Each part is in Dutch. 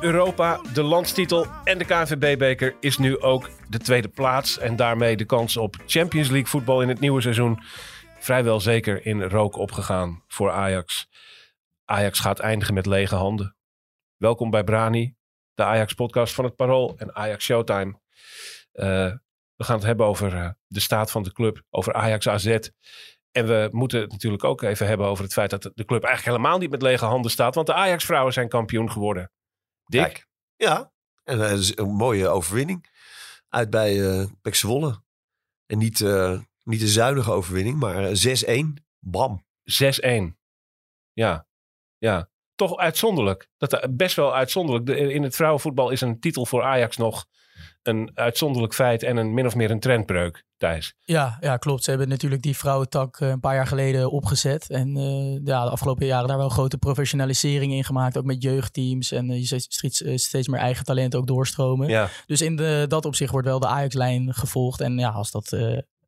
Europa, de landstitel en de KNVB-beker is nu ook de tweede plaats. En daarmee de kans op Champions League voetbal in het nieuwe seizoen vrijwel zeker in rook opgegaan voor Ajax. Ajax gaat eindigen met lege handen. Welkom bij Brani, de Ajax-podcast van het Parool en Ajax Showtime. Eh, we gaan het hebben over eh, de staat van de club, over Ajax AZ. En we moeten het natuurlijk ook even hebben over het feit dat de club eigenlijk helemaal niet met lege handen staat. Want de Ajax-vrouwen zijn kampioen geworden. Dick? Kijk. Ja, en eh, dat is een mooie overwinning. Uit bij eh Pek Zwolle. En niet, eh, niet een zuinige overwinning, maar eh, 6-1. Bam. 6-1. Ja, ja. Toch uitzonderlijk. Dat, eh, best wel uitzonderlijk. De- in het vrouwenvoetbal is een titel voor Ajax nog een uitzonderlijk feit en een min of meer een trendbreuk, Thijs. Ja, ja, klopt. Ze hebben natuurlijk die vrouwentak eh, een paar jaar geleden opgezet. En eh, ja, de afgelopen jaren daar wel grote professionalisering in gemaakt. Ook met jeugdteams. En eh, je ziet steeds, steeds meer eigen talent ook doorstromen. Ja, Dus in de, dat opzicht wordt wel de Ajax-lijn gevolgd. En ja, als dat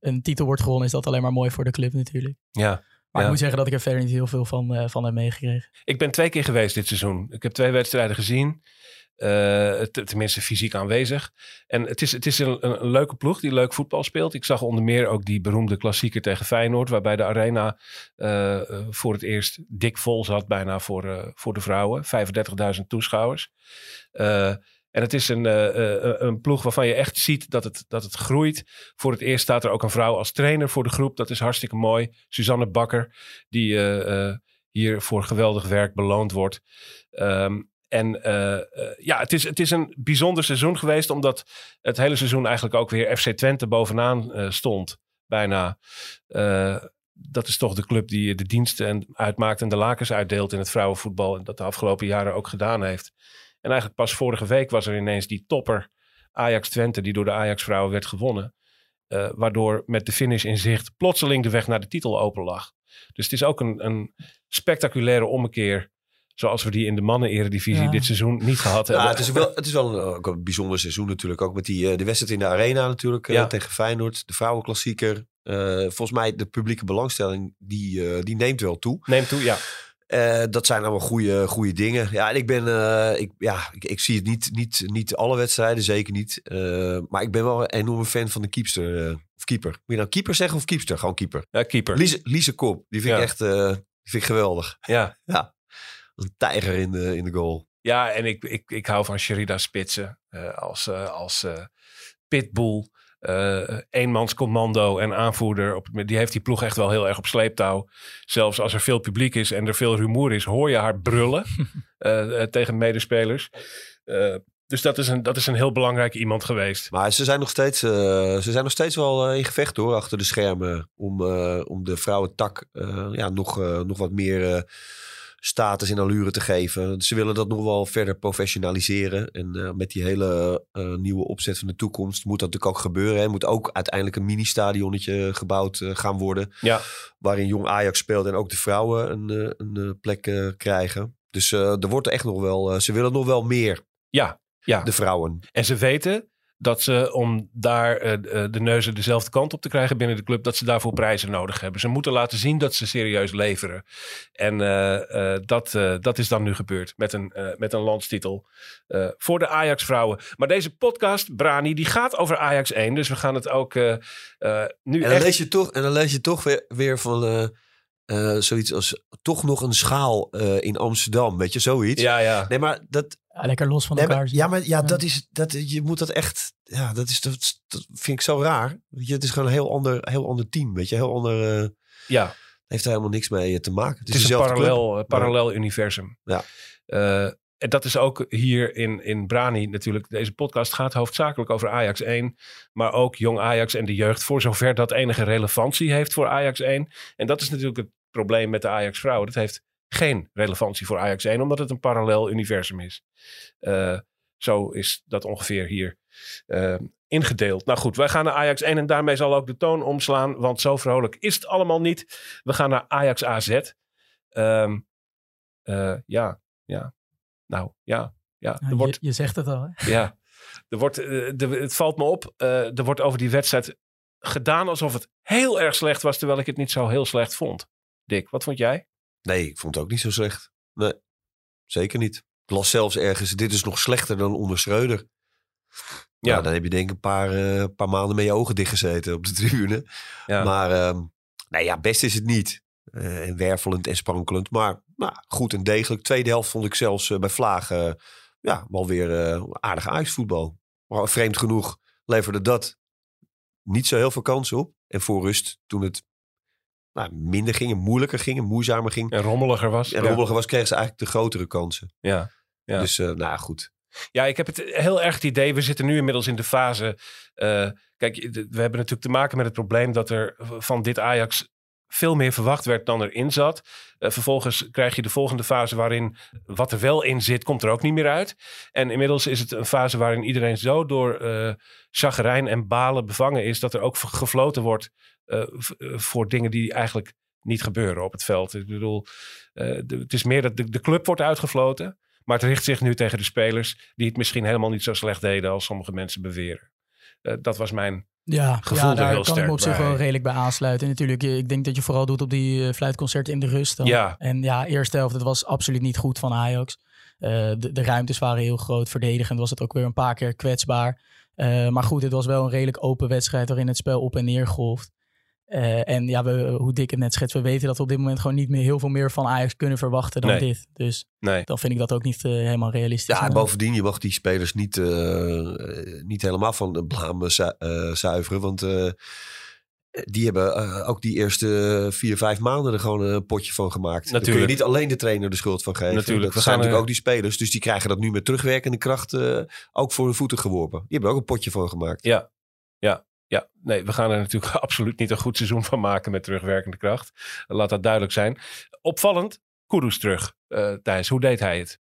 een titel wordt gewonnen, is dat alleen maar mooi voor de club natuurlijk. ja. Maar Ja. ik moet zeggen dat ik er verder niet heel veel van, van heb meegekregen. Ik ben twee keer geweest dit seizoen. Ik heb twee wedstrijden gezien. T- tenminste fysiek aanwezig. En het is, het is een, leuke ploeg die leuk voetbal speelt. Ik zag onder meer ook die beroemde klassieker tegen Feyenoord. Waarbij de arena eh, eh, voor het eerst dik vol zat. Bijna voor, voor de vrouwen. 35.000 toeschouwers. En het is een, een ploeg waarvan je echt ziet dat het, dat het groeit. Voor het eerst staat er ook een vrouw als trainer voor de groep. Dat is hartstikke mooi. Suzanne Bakker, die hier voor geweldig werk beloond wordt. Ehm, en eh, eh, ja, het is, het is een bijzonder seizoen geweest, omdat het hele seizoen eigenlijk ook weer FC Twente bovenaan eh, stond. Bijna. Dat is toch de club die de diensten en uitmaakt en de lakens uitdeelt in het vrouwenvoetbal. En dat de afgelopen jaren ook gedaan heeft. En eigenlijk pas vorige week was er ineens die topper Ajax Twente, die door de Ajax vrouwen werd gewonnen. Waardoor met de finish in zicht plotseling de weg naar de titel open lag. Dus het is ook een, een spectaculaire ommekeer. Zoals we die in de mannen-eredivisie Ja. dit seizoen niet gehad hebben. Ja, het is wel, het is wel een, ook een bijzonder seizoen natuurlijk. Ook met die, eh, de wedstrijd in de arena natuurlijk eh, Ja. tegen Feyenoord. De vrouwenklassieker. Eh, volgens mij de publieke belangstelling die, eh, die neemt wel toe. Neem toe, ja. Eh, dat zijn allemaal goede, goede dingen. Ja, en ik ben, eh, ik, ja, ik, ik zie het niet, niet, niet alle wedstrijden, zeker niet. Eh, maar ik ben wel een enorme fan van de keepster. eh, of keeper. Moet je nou keeper zeggen of keepster? Gewoon keeper. ja keeper. Lise, Lise Kop, die vind Ja. ik echt eh, die vind ik geweldig. Ja. Een tijger in de, in de goal. Ja, en ik, ik, ik hou van Sherida Spitsen eh, als, eh, als eh, pitbull. eh eenmanscommando en aanvoerder. Op, die heeft die ploeg echt wel heel erg op sleeptouw. Zelfs als er veel publiek is en er veel rumoer is, hoor je haar brullen tegen medespelers. Eh, dus dat is, een, dat is een heel belangrijk iemand geweest. Maar ze zijn nog steeds, eh, ze zijn nog steeds wel in gevecht hoor, achter de schermen. Om, eh, om de vrouwentak eh, ja, nog, eh, nog wat meer eh, status en allure te geven. Ze willen dat nog wel verder professionaliseren. En eh, met die hele eh, nieuwe opzet van de toekomst moet dat natuurlijk ook gebeuren. Er moet ook uiteindelijk een mini-stadionnetje gebouwd eh, gaan worden. Ja. Waarin jong Ajax speelt en ook de vrouwen een, een plek krijgen. Dus er wordt echt nog wel, ze willen nog wel meer, Ja, ja. de vrouwen. En ze weten dat ze, om daar eh, eh, de neuzen dezelfde kant op te krijgen binnen de club, dat ze daarvoor prijzen nodig hebben. Ze moeten laten zien dat ze serieus leveren. En eh, dat, dat is dan nu gebeurd met een, met een landstitel voor de Ajax-vrouwen. Maar deze podcast, Brani, die gaat over Ajax 1. Dus we gaan het ook nu En dan, echt... lees je toch, en dan lees je toch weer, weer van eh, eh, zoiets als toch nog een schaal eh, in Amsterdam. Weet je, zoiets. Ja, ja. Nee, maar dat. Ja, lekker los van Nee, elkaar. maar, ja, maar ja, Ja. dat is. Dat, je moet dat echt. Ja, dat, is, dat, dat vind ik zo raar. Weet je, het is gewoon een heel ander, heel ander team. Weet je, heel ander. eh, ja. heeft er helemaal niks mee te maken. Het Het is een club. parallel, parallel universum. Ja. Eh, en dat is ook hier in, in Brani natuurlijk. Deze podcast gaat hoofdzakelijk over Ajax 1. Maar ook jong Ajax en de jeugd. Voor zover dat enige relevantie heeft voor Ajax 1. En dat is natuurlijk het probleem met de Ajax vrouwen. Dat heeft geen relevantie voor Ajax 1. Omdat het een parallel universum is. Uh, zo is dat ongeveer hier uh, ingedeeld. Nou goed, wij gaan naar Ajax 1 en daarmee zal ook de toon omslaan. Want zo vrolijk is het allemaal niet. We gaan naar Ajax AZ. Um, uh, ja, ja. Nou, ja. ja. Er wordt, je, je, zegt het al, hè? Ja. Er wordt, er, het valt me op, er wordt over die wedstrijd gedaan alsof het heel erg slecht was, terwijl ik het niet zo heel slecht vond. Dick, wat vond jij? Nee, ik vond het ook niet zo slecht. Nee, zeker niet. Ik las zelfs ergens, dit is nog slechter dan onder Schreuder. Ja, nou, dan heb je denk ik een paar, uh, paar maanden met je ogen dichtgezeten op de tribune. Ja. Maar uh, nee, ja, best is het niet. Uh, en wervelend en sprankelend. Maar nou, goed en degelijk. Tweede helft vond ik zelfs uh, bij Vlagen ja, wel weer aardig uitvoetbal. Maar vreemd genoeg leverde dat niet zo heel veel kansen op. En voor rust, toen het nou, minder ging en moeilijker ging en moeizamer ging. En rommeliger was. En rommeliger was, kregen ze eigenlijk de grotere kansen. Ja. ja. Dus nou goed. Ja, ik heb het heel erg het idee. We zitten nu inmiddels in de fase. Uh, kijk, we hebben natuurlijk te maken met het probleem dat er van dit Ajax veel meer verwacht werd dan erin zat. Uh, vervolgens krijg je de volgende fase waarin wat er wel in zit, komt er ook niet meer uit. En inmiddels is het een fase waarin iedereen zo door uh, chagrijn en balen bevangen is dat er ook gefloten wordt uh, voor dingen die eigenlijk niet gebeuren op het veld. Ik bedoel, het is meer dat de, de club wordt uitgefloten. Maar het richt zich nu tegen de spelers die het misschien helemaal niet zo slecht deden als sommige mensen beweren. Uh, dat was mijn ja, gevoel ja, daar heel kan ik me op zich wel redelijk bij aansluiten. Natuurlijk, ik denk dat je vooral doet op die uh, fluitconcerten in de rust. Dan. Ja. En ja, eerste helft, het was absoluut niet goed van Ajax. Uh, de, de, ruimtes waren heel groot. Verdedigend was het ook weer een paar keer kwetsbaar. maar goed, het was wel een redelijk open wedstrijd waarin het spel op en neer golft. Uh, en ja, we, hoe dik het net schetst, we weten dat we op dit moment gewoon niet meer heel veel meer van Ajax kunnen verwachten dan nee. dit. Dus nee. dan vind ik dat ook niet uh, helemaal realistisch. Ja, en bovendien, je mag die spelers niet, uh, niet helemaal van de blaam zu zuiveren. Want die hebben ook die eerste vier, vijf maanden er gewoon een potje van gemaakt. Natuurlijk. Daar kun je niet alleen de trainer de schuld van geven. Natuurlijk. Dat zijn natuurlijk ook die spelers. Dus die krijgen dat nu met terugwerkende kracht ook voor hun voeten geworpen. Die hebben er ook een potje van gemaakt. Ja, ja. Ja, nee, we gaan er natuurlijk absoluut niet een goed seizoen van maken met terugwerkende kracht. Laat dat duidelijk zijn. Opvallend, Kudus terug, uh, Thijs. Hoe deed hij het?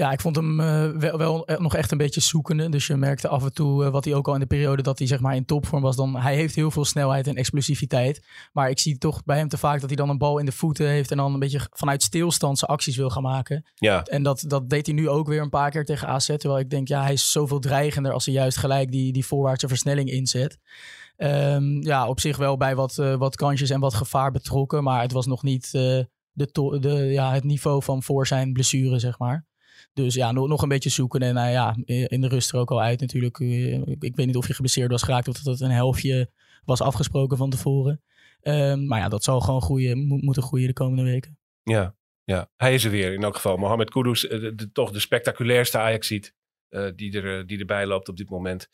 Ja, ik vond hem uh, wel, wel, nog echt een beetje zoekende. Dus je merkte af en toe, uh, wat hij ook al in de periode dat hij zeg maar in topvorm was, dan hij heeft heel veel snelheid en explosiviteit. Maar ik zie toch bij hem te vaak dat hij dan een bal in de voeten heeft en dan een beetje vanuit stilstand zijn acties wil gaan maken. Ja. En dat, dat deed hij nu ook weer een paar keer tegen AZ. Terwijl ik denk, ja, hij is zoveel dreigender als hij juist gelijk die, die voorwaartse versnelling inzet. Um, ja, op zich wel bij wat, uh, wat kansjes en wat gevaar betrokken. Maar het was nog niet de de, ja, het niveau van voor zijn blessure, zeg maar. Dus ja, nog, nog een beetje zoeken. En nou ja, in de rust er ook al uit natuurlijk. Ik weet niet of je geblesseerd was geraakt of dat het een helftje was afgesproken van tevoren. Um, maar ja, dat zal gewoon groeien, mo moeten groeien de komende weken. Ja, ja, hij is er weer in elk geval. Mohamed Kudus, de, de, toch de spectaculairste Ajax-ziet die, er, die erbij loopt op dit moment.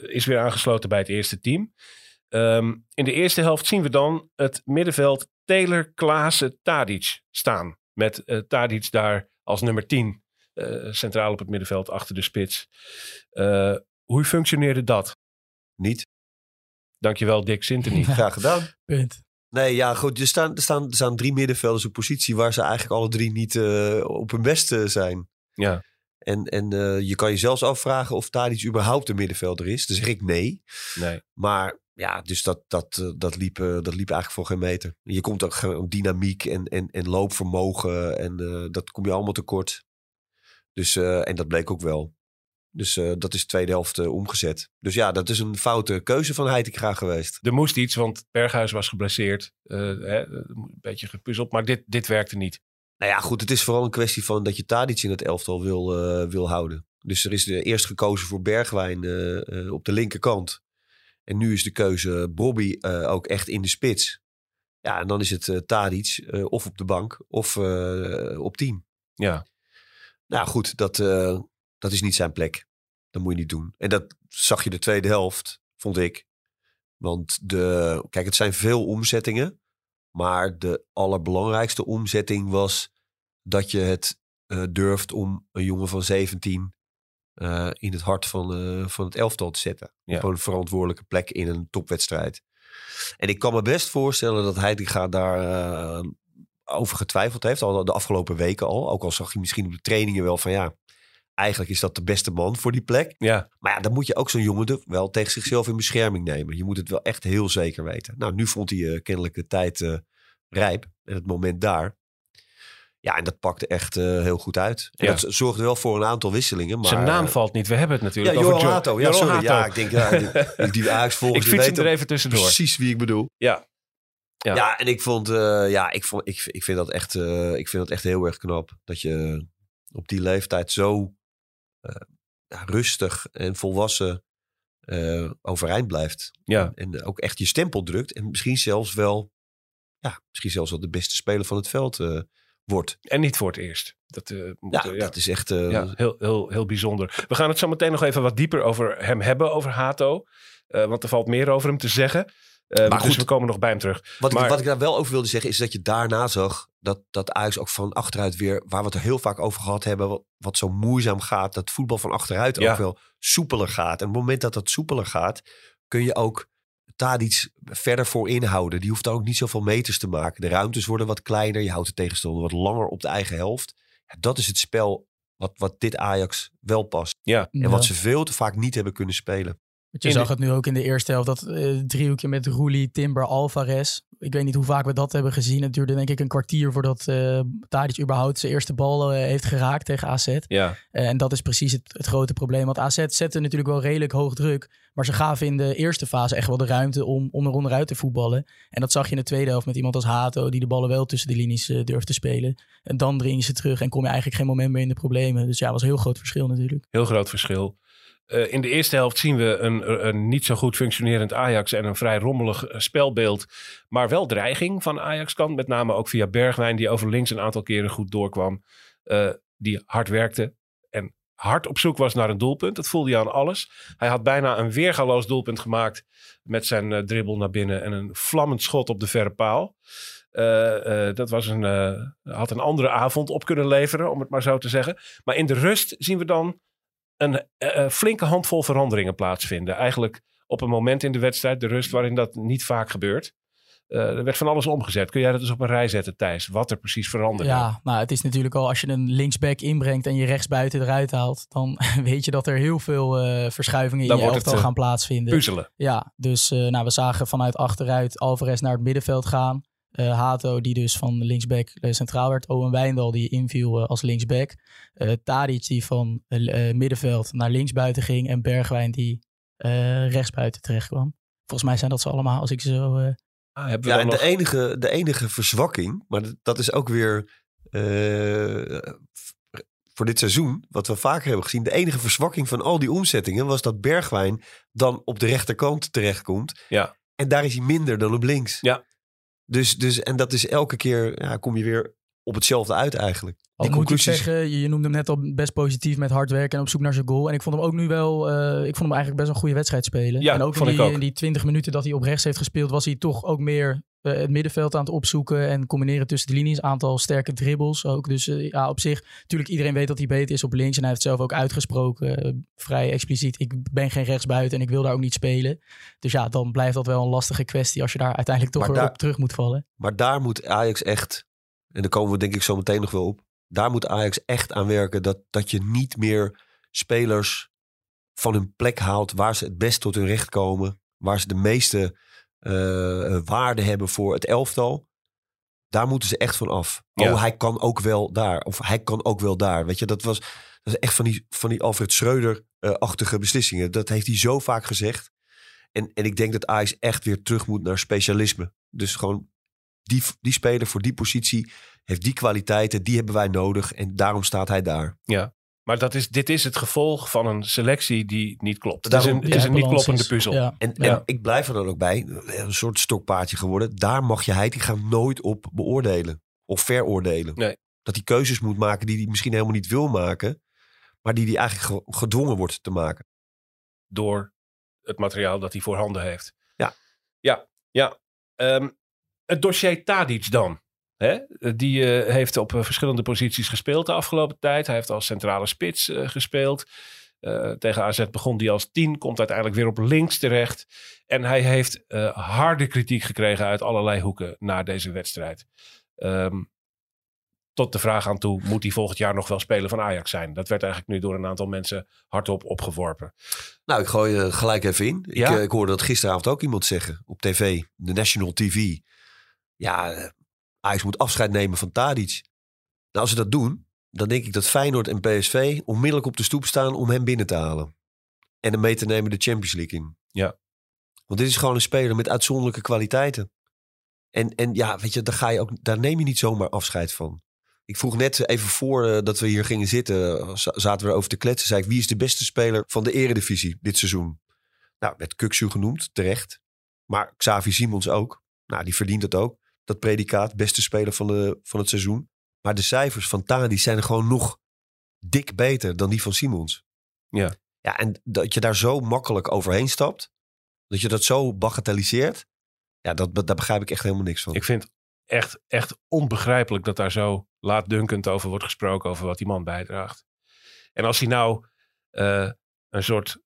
Is weer aangesloten bij het eerste team. Um, in de eerste helft zien we dan het middenveld Taylor, Klaassen, Tadic staan. Met uh, Tadic daar als nummer 10 uh, centraal op het middenveld achter de spits. Uh, hoe functioneerde dat? Niet. Dankjewel Dick Sintony. Graag gedaan. Punt. Nee, ja, goed. Er staan, er, staan, er staan drie middenvelders op positie waar ze eigenlijk alle drie niet uh, op hun beste zijn. Ja. En, en uh, je kan je zelfs afvragen of daar iets überhaupt een middenvelder is. Dan zeg ik nee. Nee. Maar ja, dus dat, dat, dat, liep, uh, dat liep eigenlijk voor geen meter. Je komt ook gewoon dynamiek en, en, en loopvermogen. En uh, dat kom je allemaal tekort. Dus, uh, en dat bleek ook wel. Dus uh, dat is de tweede helft uh, omgezet. Dus ja, dat is een foute keuze van Heitinga geweest. Er moest iets, want Berghuis was geblesseerd. Hè, een beetje gepuzzeld, maar dit, dit werkte niet. Nou ja, goed, het is vooral een kwestie van dat je Tadic in het elftal wil, wil houden. Dus er is eerst gekozen voor Bergwijn op de linkerkant. En nu is de keuze Bobby ook echt in de spits. Ja, en dan is het Tadic of op de bank of op team. Ja. Nou goed, dat, uh, dat is niet zijn plek. Dat moet je niet doen. En dat zag je de tweede helft, vond ik. Want de, kijk, het zijn veel omzettingen. Maar de allerbelangrijkste omzetting was dat je het eh, durft om een jongen van 17 eh, in het hart van, eh, van het elftal te zetten. Ja. Gewoon een verantwoordelijke plek in een topwedstrijd. En ik kan me best voorstellen dat hij die gaat daar eh, over getwijfeld heeft. Al de afgelopen weken al. Ook al zag hij misschien op de trainingen wel van ja, eigenlijk is dat de beste man voor die plek. Ja, Maar ja, dan moet je ook zo'n jongen er wel tegen zichzelf in bescherming nemen. Je moet het wel echt heel zeker weten. Nou, nu vond hij eh, kennelijk de tijd eh, rijp. En het moment daar. Ja, en dat pakte echt eh, heel goed uit. En Ja. dat zorgde wel voor een aantal wisselingen. Maar, zijn naam valt niet. We hebben het Ja, natuurlijk over Johan Jo- Hato. Ja, sorry. Ja, ik denk, ja, die, die Ajax Ik volgens die fiets hem er even tussendoor. precies wie ik bedoel. Ja. Ja. Ja, en ik vond, eh, ja, ik, vond ik, ik, vind dat echt, eh, ik vind dat echt heel erg knap. Dat je op die leeftijd zo eh, rustig en volwassen overeind blijft. Ja. En ook echt je stempel drukt. En misschien zelfs wel, ja, misschien zelfs wel de beste speler van het veld wordt. En niet voor het eerst. Dat, moet, Ja, ja. dat is echt... Ja, heel, heel, heel bijzonder. We gaan het zo meteen nog even wat dieper over hem hebben, over Hato. Want er valt meer over hem te zeggen. Eh, Maar dus goed. we komen nog bij hem terug. Wat, Maar- ik, wat ik daar wel over wilde zeggen is dat je daarna zag dat, dat Ajax ook van achteruit weer, waar we het er heel vaak over gehad hebben, wat, wat zo moeizaam gaat, dat voetbal van achteruit Ja. ook wel soepeler gaat. En op het moment dat dat soepeler gaat, kun je ook Tadic verder voor inhouden. Die hoeft dan ook niet zoveel meters te maken. De ruimtes worden wat kleiner, je houdt de tegenstander wat langer op de eigen helft. Ja, dat is het spel wat, wat dit Ajax wel past. Ja, En wat ze veel te vaak niet hebben kunnen spelen. Je In zag de- het nu ook in de eerste helft, dat eh, driehoekje met Roelie, Timber, Alvarez. Ik weet niet hoe vaak we dat hebben gezien. Het duurde denk ik een kwartier voordat eh Tadic überhaupt zijn eerste bal eh, heeft geraakt tegen AZ. ja, en dat is precies het, het grote probleem. Want AZ zette natuurlijk wel redelijk hoog druk. Maar ze gaven in de eerste fase echt wel de ruimte om, om er onderuit te voetballen. En dat zag je in de tweede helft met iemand als Hato, die de ballen wel tussen de linies durft te spelen. En dan dring je ze terug en kom je eigenlijk geen moment meer in de problemen. Dus ja, was een heel groot verschil natuurlijk. heel groot verschil. Eh, in de eerste helft zien we een, een niet zo goed functionerend Ajax en een vrij rommelig eh, spelbeeld. Maar wel dreiging van Ajax kant. Met name ook via Bergwijn, die over links een aantal keren goed doorkwam. Eh, die hard werkte en hard op zoek was naar een doelpunt. Dat voelde je aan alles. Hij had bijna een weergaloos doelpunt gemaakt met zijn dribbel naar binnen en een vlammend schot op de verre paal. Dat was een, had een andere avond op kunnen leveren, om het maar zo te zeggen. Maar in de rust zien we dan een eh, eh, flinke handvol veranderingen plaatsvinden. Eigenlijk op een moment in de wedstrijd, de rust, waarin dat niet vaak gebeurt. Eh, er werd van alles omgezet. Kun jij dat eens op een rij zetten, Thijs? Wat er precies veranderde? Ja, nou het is natuurlijk al als je een linksback inbrengt en je rechtsbuiten eruit haalt, dan weet je dat er heel veel verschuivingen Dan in je het, elftal gaan plaatsvinden. Puzzelen. Ja, dus nou, we zagen vanuit achteruit Alvarez naar het middenveld gaan. Eh, Hato, die dus van linksback eh, centraal werd. Owen Wijndal, die inviel eh, als linksback. Eh Tadic, die van middenveld naar linksbuiten ging. En Bergwijn, die eh, rechtsbuiten terecht kwam. Volgens mij zijn dat ze allemaal, als ik ze zo... eh, Ah, hebben we Ja, en nog... de enige, de enige verzwakking, maar dat- dat is ook weer eh, voor dit seizoen, wat we vaker hebben gezien. De enige verzwakking van al die omzettingen was dat Bergwijn dan op de rechterkant terechtkomt. Ja. En daar is hij minder dan op links. Ja. Dus, dus, en dat is elke keer, ja, kom je weer op hetzelfde uit eigenlijk. Al Die moet ik zeggen, je, noemde hem net al best positief met hard werken en op zoek naar zijn goal. En ik vond hem ook nu wel, eh, ik vond hem eigenlijk best wel een goede wedstrijd spelen. Ja, en ook, vond in, ik die, ook. in die 20 minuten dat hij op rechts heeft gespeeld, was hij toch ook meer het middenveld aan het opzoeken en combineren tussen de linies. Aantal sterke dribbles ook. Dus eh, ja, op zich, natuurlijk iedereen weet dat hij beter is op links. En hij heeft het zelf ook uitgesproken, eh, vrij expliciet. Ik ben geen rechtsbuiten en ik wil daar ook niet spelen. Dus ja, dan blijft dat wel een lastige kwestie als je daar uiteindelijk toch weer op terug moet vallen. Maar daar moet Ajax echt, en daar komen we denk ik zo meteen nog wel op. Daar moet Ajax echt aan werken dat, dat je niet meer spelers van hun plek haalt waar ze het best tot hun recht komen. Waar ze de meeste eh, waarde hebben voor het elftal. Daar moeten ze echt van af. Ja. Oh, hij kan ook wel daar. Of hij kan ook wel daar. Weet je, dat was dat is echt van die, van die Alfred Schreuder-achtige beslissingen. Dat heeft hij zo vaak gezegd. En, en ik denk dat Ajax echt weer terug moet naar specialisme. Dus gewoon die, die speler voor die positie heeft die kwaliteiten. Die hebben wij nodig. En daarom staat hij daar. Maar dat is, dit is het gevolg van een selectie die niet klopt. Het Daarom- is een, het is een niet kloppende puzzel. Ja. En, Ja. en ik blijf er dan ook bij. Een soort stokpaardje geworden. Daar mag je hij die gaan nooit op beoordelen. Of veroordelen. Nee. Dat hij keuzes moet maken die hij misschien helemaal niet wil maken. Maar die hij eigenlijk ge- gedwongen wordt te maken. Door het materiaal dat hij voorhanden heeft. Ja. Ja, ja. Ehm, het dossier Tadic dan. Hè? Die eh, heeft op eh, verschillende posities gespeeld de afgelopen tijd. Hij heeft als centrale spits eh, gespeeld. Tegen AZ begon hij als tien, komt uiteindelijk weer op links terecht. En hij heeft harde kritiek gekregen uit allerlei hoeken na deze wedstrijd. Ehm, tot de vraag aan toe, moet hij volgend jaar nog wel speler van Ajax zijn? Dat werd eigenlijk nu door een aantal mensen hardop opgeworpen. Nou, ik gooi je gelijk even in. Ik, Ja? ik hoorde dat gisteravond ook iemand zeggen op tv, de National TV. Ja, Ajax moet afscheid nemen van Tadic. Nou, als ze dat doen, dan denk ik dat Feyenoord en PSV onmiddellijk op de stoep staan om hem binnen te halen. En hem mee te nemen de Champions League in. Ja. Want dit is gewoon een speler met uitzonderlijke kwaliteiten. En, en ja, weet je, daar, ga je ook, daar neem je niet zomaar afscheid van. Ik vroeg net even voor eh, dat we hier gingen zitten, eh, za- zaten we erover te kletsen. Zei ik, wie is de beste speler van de eredivisie dit seizoen? Nou, werd Kuksu genoemd, terecht. Maar Xavi Simons ook. Nou, die verdient het ook. Dat predicaat, beste speler van, de, van het seizoen. Maar de cijfers van Tadi zijn gewoon nog dik beter dan die van Simons. Ja. Ja, en dat je daar zo makkelijk overheen stapt. Dat je dat zo bagatelliseert. Ja, dat, daar begrijp ik echt helemaal niks van. Ik vind echt, echt onbegrijpelijk dat daar zo laatdunkend over wordt gesproken, over wat die man bijdraagt. En als hij nou eh, een soort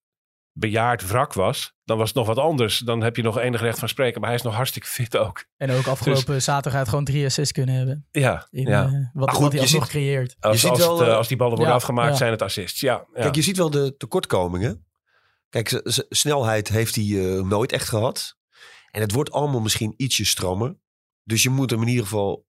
bejaard wrak was, dan was het nog wat anders. Dan heb je nog enig recht van spreken, maar hij is nog hartstikke fit ook. En ook afgelopen zaterdag had gewoon drie assists kunnen hebben. Ja, In, ja. eh, wat, goed, wat hij je alsnog ziet- creëert. Als, ziet als, wel, het, eh, eh, als die ballen worden ja, afgemaakt, ja. zijn het assists. Ja, ja. Kijk, je ziet wel de tekortkomingen. Kijk, snelheid heeft hij eh, nooit echt gehad. En het wordt allemaal misschien ietsje strammer. Dus je moet hem in ieder geval...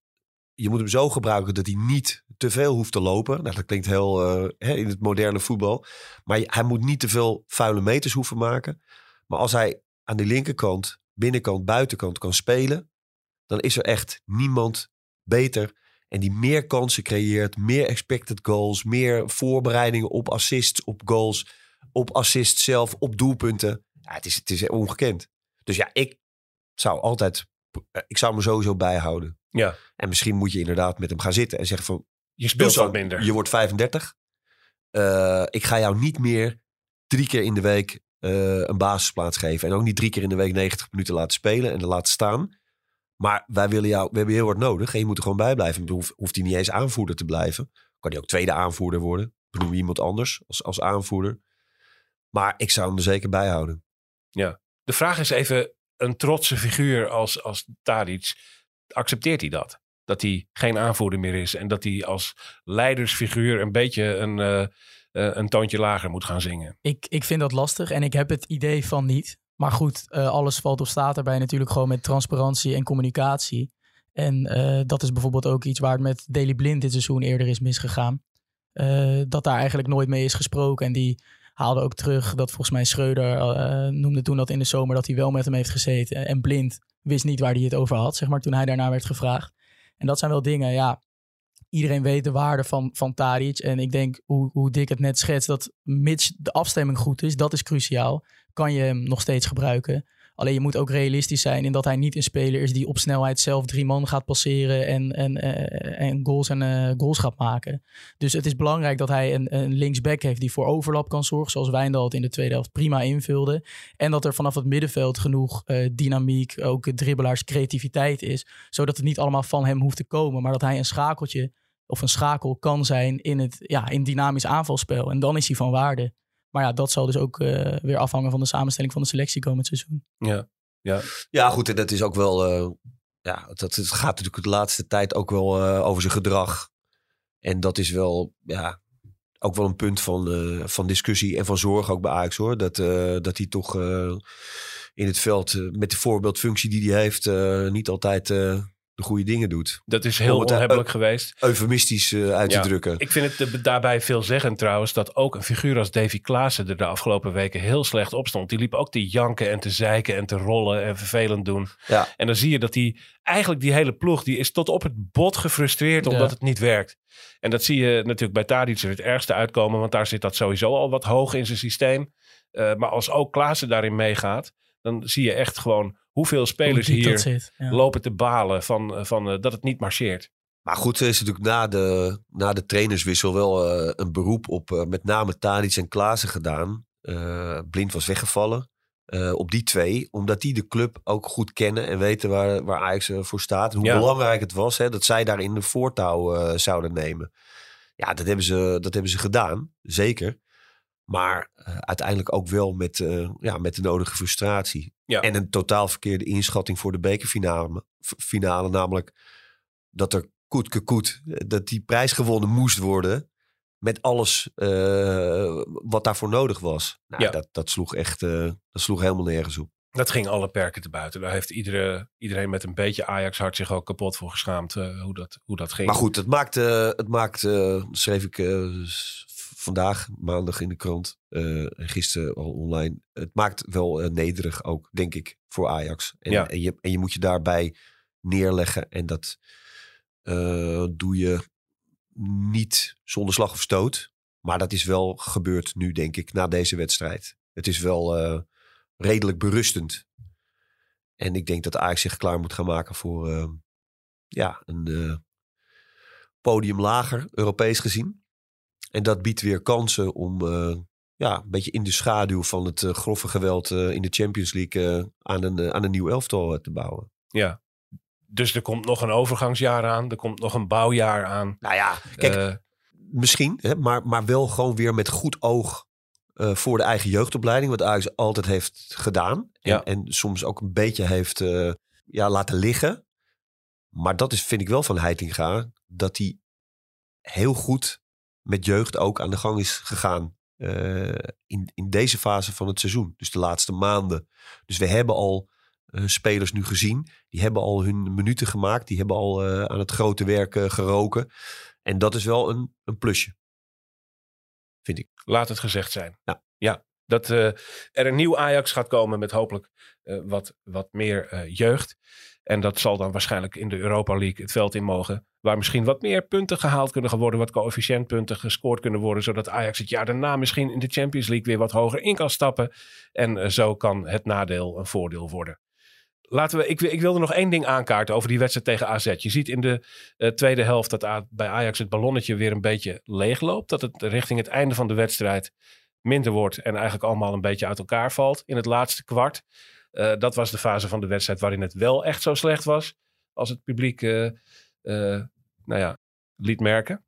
Je moet hem zo gebruiken dat hij niet te veel hoeft te lopen. Nou, dat klinkt heel eh, in het moderne voetbal. Maar hij moet niet te veel vuile meters hoeven maken. Maar als hij aan de linkerkant, binnenkant, buitenkant kan spelen... dan is er echt niemand beter en die meer kansen creëert, meer expected goals, meer voorbereidingen op assists, op goals, op assists zelf, op doelpunten. Ja, het, is, het is ongekend. Dus ja, ik zou altijd, eh, ik zou me sowieso bijhouden. Ja. En misschien moet je inderdaad met hem gaan zitten en zeggen van, Je speelt wat minder. je wordt 35. Eh, ik ga jou niet meer drie keer in de week eh, een basisplaats geven. En ook niet drie keer in de week 90 minuten laten spelen en er laten staan. Maar wij willen jou, we hebben je heel hard nodig. En je moet er gewoon bij blijven. Dan hoeft, hoeft hij niet eens aanvoerder te blijven. Kan hij ook tweede aanvoerder worden. Benoem je iemand anders als, als aanvoerder. Maar ik zou hem er zeker bij houden. De vraag is even, een trotse figuur als, als Tadic, accepteert hij dat? Dat hij geen aanvoerder meer is en dat hij als leidersfiguur een beetje een, eh, een toontje lager moet gaan zingen. Ik, ik vind dat lastig en ik heb het idee van niet. Maar goed, eh, alles valt of staat erbij natuurlijk gewoon met transparantie en communicatie. En dat is bijvoorbeeld ook iets waar het met Daily Blind dit seizoen eerder is misgegaan. Dat daar eigenlijk nooit mee is gesproken. En die haalde ook terug dat volgens mij Schreuder eh, noemde toen dat in de zomer dat hij wel met hem heeft gezeten. En Blind wist niet waar hij het over had, zeg maar, toen hij daarna werd gevraagd. En dat zijn wel dingen, ja. Iedereen weet de waarde van, van Tadic. En ik denk, hoe, hoe Dick het net schetst, dat mits de afstemming goed is, dat is cruciaal. Kan je hem nog steeds gebruiken. Alleen je moet ook realistisch zijn in dat hij niet een speler is die op snelheid zelf drie man gaat passeren en, en, eh, en goals en eh, goals gaat maken. Dus het is belangrijk dat hij een, een linksback heeft die voor overlap kan zorgen, zoals Wijndal het in de tweede helft prima invulde. En dat er vanaf het middenveld genoeg eh, dynamiek, ook dribbelaars, creativiteit is, zodat het niet allemaal van hem hoeft te komen, maar dat hij een schakeltje of een schakel kan zijn in het ja, in dynamisch aanvalspel. En dan is hij van waarde. Maar ja, dat zal dus ook eh, weer afhangen van de samenstelling van de selectie komend seizoen. Ja, ja. Ja, goed. En dat is ook wel... eh, ja, dat, het gaat natuurlijk de laatste tijd ook wel eh, over zijn gedrag. En dat is wel... Ja, ook wel een punt van, eh, van discussie en van zorg ook bij Ajax hoor. Dat, eh, dat hij toch eh, in het veld met de voorbeeldfunctie die hij heeft... eh, niet altijd eh, de goede dingen doet. Dat is heel eh, onhebbelijk geweest. Eufemistisch eh, uit te drukken. Ik vind het eh, daarbij veelzeggend trouwens dat ook een figuur als Davy Klaassen er de afgelopen weken heel slecht op stond. Die liep ook te janken en te zeiken en te rollen en vervelend doen. Ja. En dan zie je dat die eigenlijk die hele ploeg die is tot op het bot gefrustreerd omdat Ja. het niet werkt. En dat zie je natuurlijk bij Tadic er het ergste uitkomen, want daar zit dat sowieso al wat hoog in zijn systeem. Eh, maar als ook Klaassen daarin meegaat, dan zie je echt gewoon hoeveel spelers Hoe hier dat zit. Ja. lopen te balen van, eh, van eh, dat het niet marcheert. Maar goed, er is natuurlijk na de, na de trainerswissel wel eh, een beroep op met name Tadic en Klaassen gedaan. Eh, Blind was weggevallen. eh, op die twee. Omdat die de club ook goed kennen en weten waar, waar Ajax voor staat. En hoe Ja. belangrijk het was hè, dat zij daarin de voortouw zouden nemen. Ja, dat hebben, ze, dat hebben ze gedaan, zeker. Maar eh, uiteindelijk ook wel met, eh, ja, met de nodige frustratie. Ja. En een totaal verkeerde inschatting voor de bekerfinale. Finale, namelijk dat er koet koet, eh, dat die prijs gewonnen moest worden. Met alles eh, wat daarvoor nodig was. Nou, Ja. dat, dat, sloeg echt eh, dat sloeg helemaal nergens op. Dat ging alle perken te buiten. Daar heeft iedere, iedereen met een beetje Ajax-hart zich ook kapot voor geschaamd hoe, dat, hoe dat ging. Maar goed, het maakt, het maakt schreef ik vandaag, maandag in de krant eh, en gisteren al online. Het maakt wel eh, nederig ook, denk ik, voor Ajax. En, Ja. en, je, en je moet je daarbij neerleggen. En dat eh, doe je niet zonder slag of stoot. Maar dat is wel gebeurd nu, denk ik, na deze wedstrijd. Het is wel redelijk berustend. En ik denk dat Ajax zich klaar moet gaan maken voor ja, een podium lager, Europees gezien. En dat biedt weer kansen om eh, ja, een beetje in de schaduw van het eh, grove geweld eh, in de Champions League aan, een, aan een nieuw elftal te bouwen. Ja. Dus er komt nog een overgangsjaar aan. Er komt nog een bouwjaar aan. Nou ja, kijk, misschien, hè, maar, maar wel gewoon weer met goed oog voor de eigen jeugdopleiding. Wat Ajax altijd heeft gedaan. En, Ja. en soms ook een beetje heeft ja, laten liggen. Maar dat is, vind ik wel van Heitinga. Dat hij heel goed met jeugd ook aan de gang is gegaan. eh, in, in deze fase van het seizoen. Dus de laatste maanden. Dus we hebben al eh, spelers nu gezien. Die hebben al hun minuten gemaakt. Die hebben al eh, aan het grote werk geroken. En dat is wel een, een plusje. Vind ik. laat het gezegd zijn. Ja. ja dat er een nieuw Ajax gaat komen met hopelijk wat, wat meer jeugd. En dat zal dan waarschijnlijk in de Europa League het veld in mogen. Waar misschien wat meer punten gehaald kunnen worden. Wat coëfficiëntpunten gescoord kunnen worden. Zodat Ajax het jaar daarna misschien in de Champions League weer wat hoger in kan stappen. En eh, zo kan het nadeel een voordeel worden. Laten we, ik, ik wilde nog één ding aankaarten over die wedstrijd tegen AZ. Je ziet in de eh, tweede helft dat bij Ajax het ballonnetje weer een beetje leeg loopt. Dat het richting het einde van de wedstrijd minder wordt en eigenlijk allemaal een beetje uit elkaar valt in het laatste kwart. Eh, dat was de fase van de wedstrijd waarin het wel echt zo slecht was als het publiek eh, eh, nou ja, liet merken.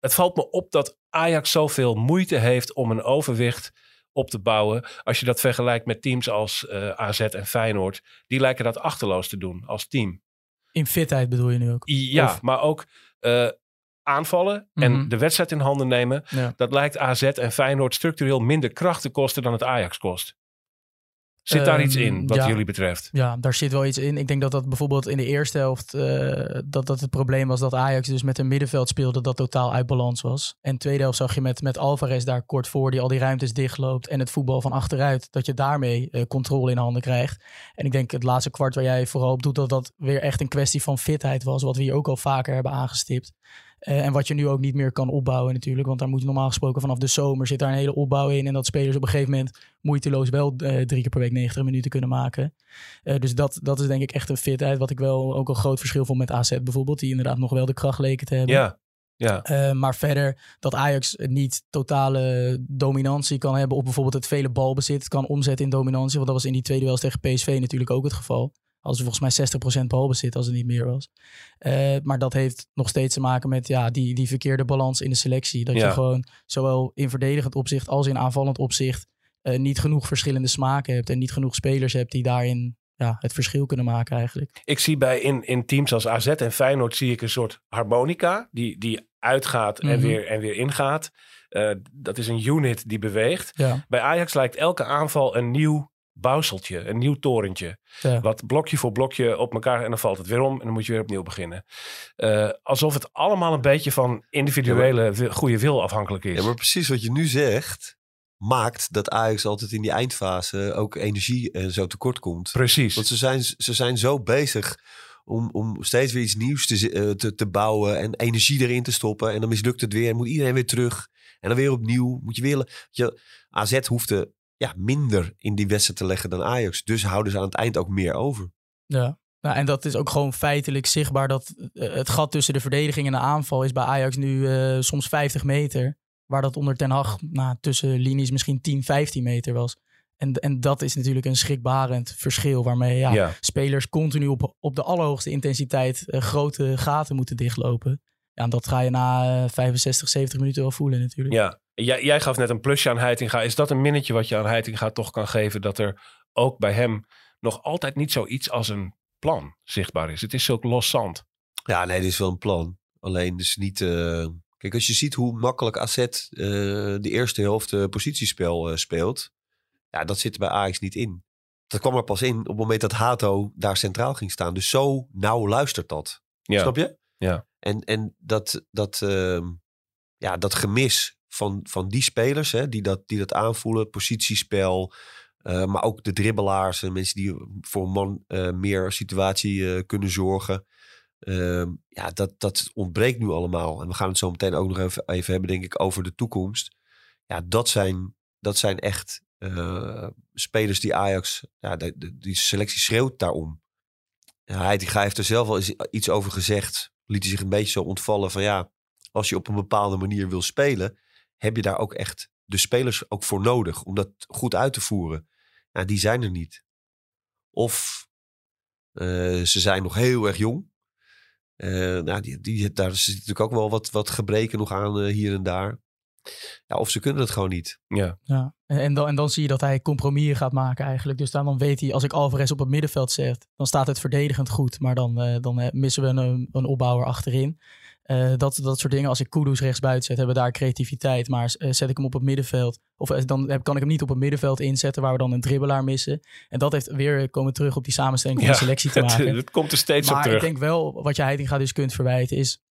Het valt me op dat Ajax zoveel moeite heeft om een overwicht op te bouwen. Als je dat vergelijkt met teams als AZ en Feyenoord. Die lijken dat achterloos te doen als team. In fitheid bedoel je nu ook? Ja, Of- maar ook aanvallen en Mhm. de wedstrijd in handen nemen. Ja. Dat lijkt AZ en Feyenoord structureel minder kracht te kosten dan het Ajax kost. Zit daar iets in Ehm, wat ja. jullie betreft? Ja, daar zit wel iets in. Ik denk dat dat bijvoorbeeld in de eerste helft... eh, dat, dat het probleem was dat Ajax dus met een middenveld speelde... dat totaal uit balans was. En tweede helft zag je met, met Alvarez daar kort voor... die al die ruimtes dichtloopt en het voetbal van achteruit... dat je daarmee eh, controle in handen krijgt. En ik denk het laatste kwart waar jij vooral op doet... dat dat weer echt een kwestie van fitheid was... wat we hier ook al vaker hebben aangestipt. Eh, en wat je nu ook niet meer kan opbouwen natuurlijk. Want daar moet normaal gesproken vanaf de zomer... zit daar een hele opbouw in... en dat spelers op een gegeven moment moeiteloos wel eh, drie keer per week 90 minuten kunnen maken. Eh, dus dat, dat is denk ik echt een fitheid. Wat ik wel ook een groot verschil vond met AZ bijvoorbeeld. Die inderdaad nog wel de kracht leken te hebben. Ja, ja. Maar verder dat Ajax niet totale dominantie kan hebben op bijvoorbeeld het vele balbezit kan omzetten in dominantie. Want dat was in die tweede wel tegen PSV natuurlijk ook het geval. Als volgens mij 60% balbezit als het niet meer was. Eh, maar dat heeft nog steeds te maken met ja, die, die verkeerde balans in de selectie. Dat Ja. je gewoon zowel in verdedigend opzicht als in aanvallend opzicht eh, niet genoeg verschillende smaken hebt. En niet genoeg spelers hebt die daarin ja, het verschil kunnen maken eigenlijk. Ik zie bij in, in teams als AZ en Feyenoord zie ik een soort harmonica die, die uitgaat en, Mhm. weer, en weer ingaat. Eh, dat is een unit die beweegt. Ja, Bij Ajax lijkt elke aanval een nieuw bouwseltje, een nieuw torentje. ja. Wat blokje voor blokje op elkaar en dan valt het weer om en dan moet je weer opnieuw beginnen. Eh, alsof het allemaal een beetje van individuele goede wil afhankelijk is. Ja, maar precies wat je nu zegt, maakt dat Ajax altijd in die eindfase ook energie en zo tekort komt. Precies. Want ze zijn, ze zijn zo bezig om, om steeds weer iets nieuws te, eh, te, te bouwen en energie erin te stoppen. En dan mislukt het weer en moet iedereen weer terug. En dan weer opnieuw. Moet je willen. Je, AZ hoefde ja, minder in die wedstrijd te leggen dan Ajax. Dus houden ze aan het eind ook meer over. Ja. Nou, en dat is ook gewoon feitelijk zichtbaar dat eh, het gat tussen de verdediging en de aanval is bij Ajax nu eh, soms 50 meter. Waar dat onder Ten Hag nou, tussen linies misschien 10, 15 meter was. En, en dat is natuurlijk een schrikbarend verschil waarmee ja, Ja. spelers continu op, op de allerhoogste intensiteit eh, grote gaten moeten dichtlopen. Ja, en dat ga je na eh, 65, 70 minuten wel voelen natuurlijk. Ja, jij, jij gaf net een plusje aan Heitinga. Is dat een minnetje wat je aan Heitinga toch kan geven? Dat er ook bij hem nog altijd niet zoiets als een plan zichtbaar is. Het is zulk los zand. Ja, nee, dit is wel een plan. Alleen dus niet... eh, Kijk, als je ziet hoe makkelijk AZ eh, de eerste helft eh, positiespel speelt. Ja, dat zit er bij Ajax niet in. Dat kwam er pas in op het moment dat Hato daar centraal ging staan. Dus zo nauw luistert dat. Ja. Snap je? Ja. En, en dat, dat, ehm, ja, dat gemis van, van die spelers hè, die, dat, die dat aanvoelen, positiespel, eh, maar ook de dribbelaars en mensen die voor een man eh, meer situatie eh, kunnen zorgen. Ehm, ja, dat, dat ontbreekt nu allemaal. En we gaan het zo meteen ook nog even, even hebben, denk ik, over de toekomst. Ja, dat zijn, dat zijn echt spelers die Ajax, ja, die selectie schreeuwt daarom. Hij die heeft er zelf al iets over gezegd. Liet hij zich een beetje zo ontvallen van ja, als je op een bepaalde manier wil spelen, heb je daar ook echt de spelers ook voor nodig om dat goed uit te voeren. Ja, die zijn er niet. Of eh, ze zijn nog heel erg jong. Eh, nou, die, die, daar zit natuurlijk ook wel wat, wat gebreken nog aan eh, hier en daar. Ja, of ze kunnen het gewoon niet. Ja, Ja. En, en, dan, en dan zie je dat hij compromissen gaat maken eigenlijk. Dus dan, dan weet hij, als ik Alvarez op het middenveld zet, dan staat het verdedigend goed. Maar dan, eh, dan missen we een, een opbouwer achterin. Eh, dat, dat soort dingen. Als ik Kudus rechtsbuiten zet, hebben we daar creativiteit. Maar eh, zet ik hem op het middenveld, of eh, dan heb, kan ik hem niet op het middenveld inzetten, waar we dan een dribbelaar missen. En dat heeft weer komen terug op die samenstelling van Ja, de selectie te het, maken. het komt er steeds op Maar ik terug. denk wel, wat je Heitinga dus kunt verwijten, is...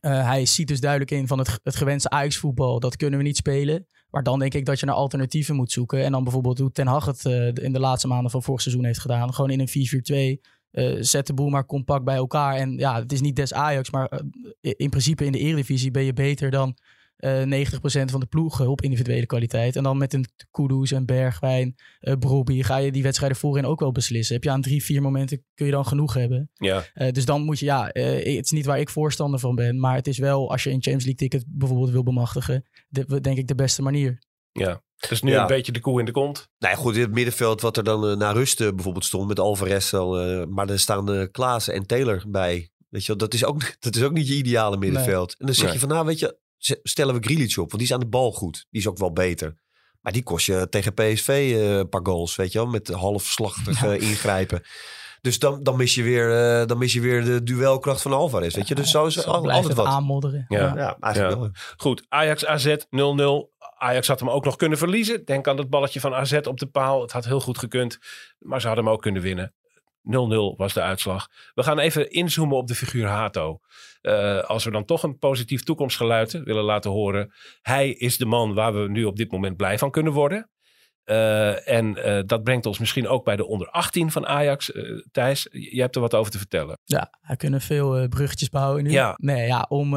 hij ziet dus duidelijk in van het, het gewenste Ajax-voetbal. Dat kunnen we niet spelen. Maar dan denk ik dat je naar alternatieven moet zoeken. En dan bijvoorbeeld hoe Ten Hag het in de laatste maanden van vorig seizoen heeft gedaan. Gewoon in een 4-4-2. Eh, zet de boel maar compact bij elkaar. En ja, het is niet des Ajax. Maar eh, in principe in de Eredivisie ben je beter dan eh 90% van de ploegen op individuele kwaliteit. En dan met een Kudus en Bergwijn, eh Brobbey, ga je die wedstrijden voorin ook wel beslissen. Heb je aan drie, vier momenten kun je dan genoeg hebben. Ja, Eh, dus dan moet je, ja, eh, het is niet waar ik voorstander van ben. Maar het is wel, als je een Champions League ticket bijvoorbeeld wil bemachtigen, de, denk ik de beste manier. Ja. Dus nu Ja. een beetje de koe in de kont. Nou ja, goed, in het middenveld wat er dan eh, naar rust eh, bijvoorbeeld stond met Alvarez. al, eh, maar er staan eh Klaassen en Taylor bij. Weet je wel, dat is ook, dat is ook niet je ideale middenveld. En dan zeg Nee. je van, nou weet je, stellen we Grealish op. Want die is aan de bal goed. Die is ook wel beter. Maar die kost je tegen PSV eh, een paar goals, weet je wel. Met halfslachtig eh, ingrijpen. Dus dan, dan, mis je weer, eh, dan mis je weer de duelkracht van Alvarez, weet je. Dus zo is Zo al- blijft altijd het wat. aanmodderen. Ja. Ja, eigenlijk Ja. wel. Goed, Ajax AZ 0-0. Ajax had hem ook nog kunnen verliezen. Denk aan dat balletje van AZ op de paal. Het had heel goed gekund, maar ze hadden hem ook kunnen winnen. 0-0 was de uitslag. We gaan even inzoomen op de figuur Hato. Eh, als we dan toch een positief toekomstgeluid willen laten horen. Hij is de man waar we nu op dit moment blij van kunnen worden. Eh, en eh, dat brengt ons misschien ook bij de onder 18 van Ajax. Thijs, je hebt er wat over te vertellen. Ja, we kunnen veel bruggetjes bouwen nu. Ja. Nee, ja, om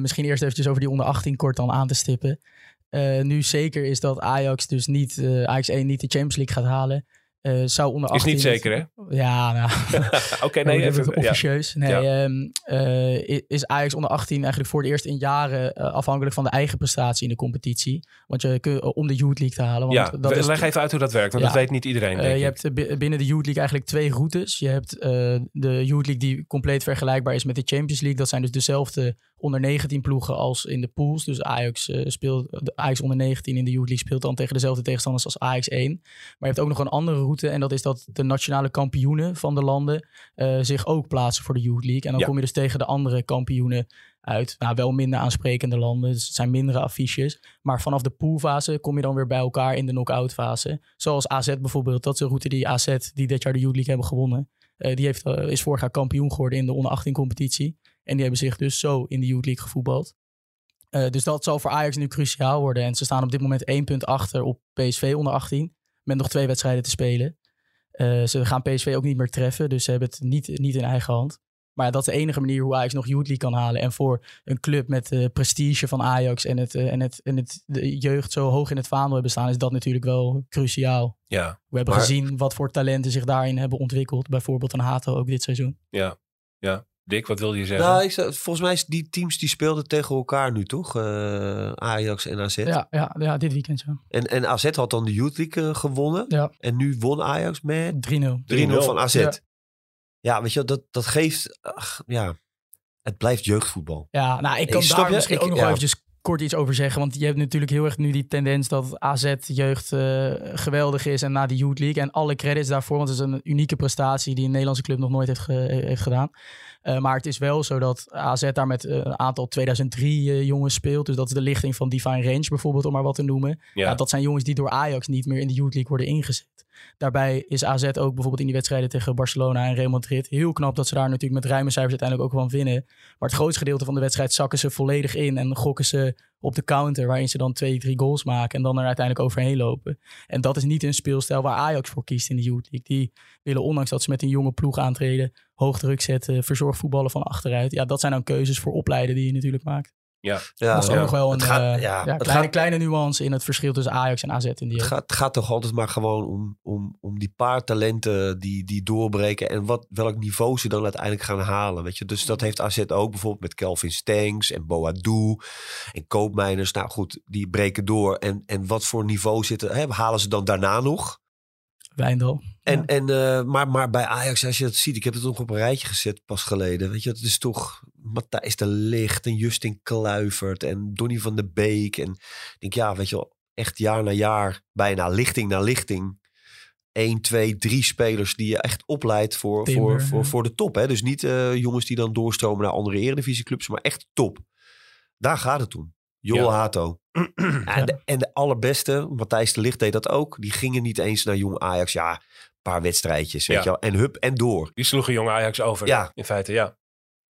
misschien eerst eventjes over die onder 18 kort dan aan te stippen. Eh, nu zeker is dat Ajax dus niet, eh, Ajax 1 niet de Champions League gaat halen. Eh, zou onder Is 18 niet zeker, hè? Ja, nou, Oké, nee, nee, even. Ja. officieus. Nee, ehm, eh, is Ajax onder 18 eigenlijk voor het eerst in jaren eh, afhankelijk van de eigen prestatie in de competitie. Want je kunt om de Youth League te halen. Want Ja, dat is leg even uit hoe dat werkt, want Ja. dat weet niet iedereen. Denk je ik. hebt bi- binnen de Youth League eigenlijk twee routes. Je hebt de Youth League die compleet vergelijkbaar is met de Champions League. Dat zijn dus dezelfde onder 19 ploegen als in de pools. Dus Ajax, speelt, de Ajax onder 19 in de Youth League speelt dan tegen dezelfde tegenstanders als Ajax 1. Maar je hebt ook nog een andere route en dat is dat de nationale kampioenen van de landen eh, zich ook plaatsen voor de Youth League. En dan Ja. kom je dus tegen de andere kampioenen uit. Nou, wel minder aansprekende landen, dus het zijn mindere affiches. Maar vanaf de poolfase kom je dan weer bij elkaar in de knock-out fase. Zoals AZ bijvoorbeeld. Dat is de route die AZ, die dit jaar de Youth League hebben gewonnen. eh, die heeft, eh, is vorig jaar kampioen geworden in de onder 18 competitie. En die hebben zich dus zo in de Youth League gevoetbald. Dus dat zal voor Ajax nu cruciaal worden. En ze staan op dit moment één punt achter op PSV onder 18. Met nog twee wedstrijden te spelen. Eh, ze gaan PSV ook niet meer treffen. Dus ze hebben het niet, niet in eigen hand. Maar dat is de enige manier hoe Ajax nog Youth League kan halen. En voor een club met de prestige van Ajax en, het, eh, en, het, en het, de jeugd zo hoog in het vaandel hebben staan, is dat natuurlijk wel cruciaal. Ja, We hebben Maar- gezien wat voor talenten zich daarin hebben ontwikkeld. Bijvoorbeeld een Hato ook dit seizoen. ja, ja. Dick, wat wilde je zeggen? Nou, ik, volgens mij is die teams die speelden tegen elkaar nu, toch? Eh, Ajax en AZ. Ja, ja, ja, dit weekend ja. En, en AZ had dan de Youth League eh, gewonnen. Ja. En nu won Ajax met 3-0 3-0. 3-0. van AZ. Ja, Ja. weet je, dat, dat geeft... ach, ja, het blijft jeugdvoetbal. Ja, nou, ik kan daar je? misschien Ik- ook nog ja. eventjes kort iets over zeggen. Want je hebt natuurlijk heel erg nu die tendens dat AZ-jeugd eh, geweldig is. En na de Youth League. En alle credits daarvoor. Want het is een unieke prestatie die een Nederlandse club nog nooit heeft, ge- heeft gedaan. Eh, maar het is wel zo dat AZ daar met eh, een aantal 2003 eh, jongens speelt. Dus dat is de lichting van Divine Range bijvoorbeeld, om maar wat te noemen. ja. Ja, dat zijn jongens die door Ajax niet meer in de Youth League worden ingezet. Daarbij is AZ ook bijvoorbeeld in die wedstrijden tegen Barcelona en Real Madrid heel knap dat ze daar natuurlijk met ruime cijfers uiteindelijk ook van winnen. Maar het grootste gedeelte van de wedstrijd zakken ze volledig in en gokken ze op de counter waarin ze dan twee, drie goals maken en dan er uiteindelijk overheen lopen. En dat is niet een speelstijl waar Ajax voor kiest in de Youth. Die willen ondanks dat ze met een jonge ploeg aantreden, hoog druk zetten, verzorg voetballen van achteruit. Ja, dat zijn dan keuzes voor opleiden die je natuurlijk maakt. Ja, dat is ook ja. nog wel een Het gaat- eh, ja, ja, het kleine, gaat- kleine nuance in het verschil tussen Ajax en AZ in die Het gaat, het gaat toch altijd maar gewoon om, om, om die paar talenten die, die doorbreken. En wat, welk niveau ze dan uiteindelijk gaan halen. Weet je? Dus dat heeft AZ ook bijvoorbeeld met Kelvin Stengs en Boadou en Koopmeiners. Nou goed, die breken door. En, en wat voor niveau zitten, hè, halen ze dan daarna nog? Wijndal. En, Ja. en, eh, maar, maar bij Ajax, als je dat ziet, ik heb het nog op een rijtje gezet pas geleden. Weet je, het is toch Matthijs de Ligt en Justin Kluivert en Donny van de Beek. En ik denk, ja, weet je wel, echt jaar na jaar, bijna lichting na lichting. 1, 2, 3 spelers die je echt opleidt voor, Timber, voor, voor, ja. voor de top. Hè? Dus niet eh, jongens die dan doorstromen naar andere eredivisieclubs, maar echt top. Daar gaat het om. Joel Ja. Hato. Ja, en, de, en de allerbeste, Matthijs de Ligt deed dat ook. Die gingen niet eens naar jong Ajax. Ja, een paar wedstrijdjes, weet Ja. je wel. En hup, en door. Die sloegen jong Ajax over. Ja. In feite, ja.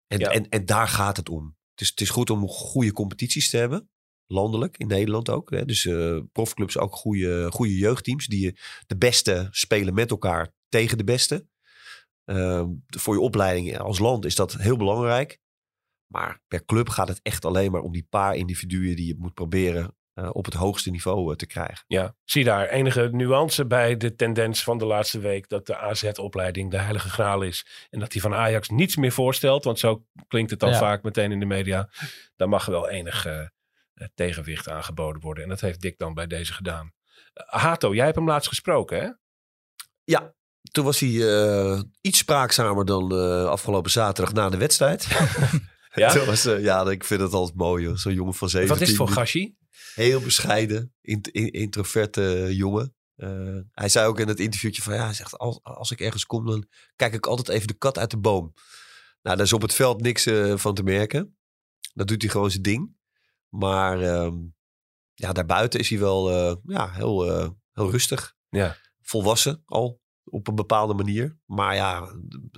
En, Ja. en, en daar gaat het om. Het is, het is goed om goede competities te hebben. Landelijk, in Nederland ook. Hè. Dus eh, profclubs ook goede, goede jeugdteams. Die je de beste spelen met elkaar tegen de beste. Ehm, voor je opleiding als land is dat heel belangrijk. Maar per club gaat het echt alleen maar om die paar individuen die je moet proberen eh, op het hoogste niveau eh, te krijgen. Ja, zie daar enige nuance bij de tendens van de laatste week dat de AZ-opleiding de heilige graal is. En dat die van Ajax niets meer voorstelt, want zo klinkt het dan Ja. vaak meteen in de media. Daar mag wel enig eh, tegenwicht aangeboden worden. En dat heeft Dick dan bij deze gedaan. Hato, jij hebt hem laatst gesproken, hè? Ja, toen was hij eh, iets spraakzamer dan eh, afgelopen zaterdag na de wedstrijd. Ja? Was, eh, ja, ik vind het altijd mooi. hoor. Zo'n jongen van 17. Wat is het voor gashi? Heel bescheiden, int- in- introverte jongen. Eh, hij zei ook in het interviewtje van ja, hij zegt als, als ik ergens kom dan kijk ik altijd even de kat uit de boom. Nou, daar is op het veld niks eh, van te merken. Dat doet hij gewoon zijn ding. Maar ehm, ja, daarbuiten is hij wel ja, heel, heel rustig. Ja. Volwassen al op een bepaalde manier. Maar ja,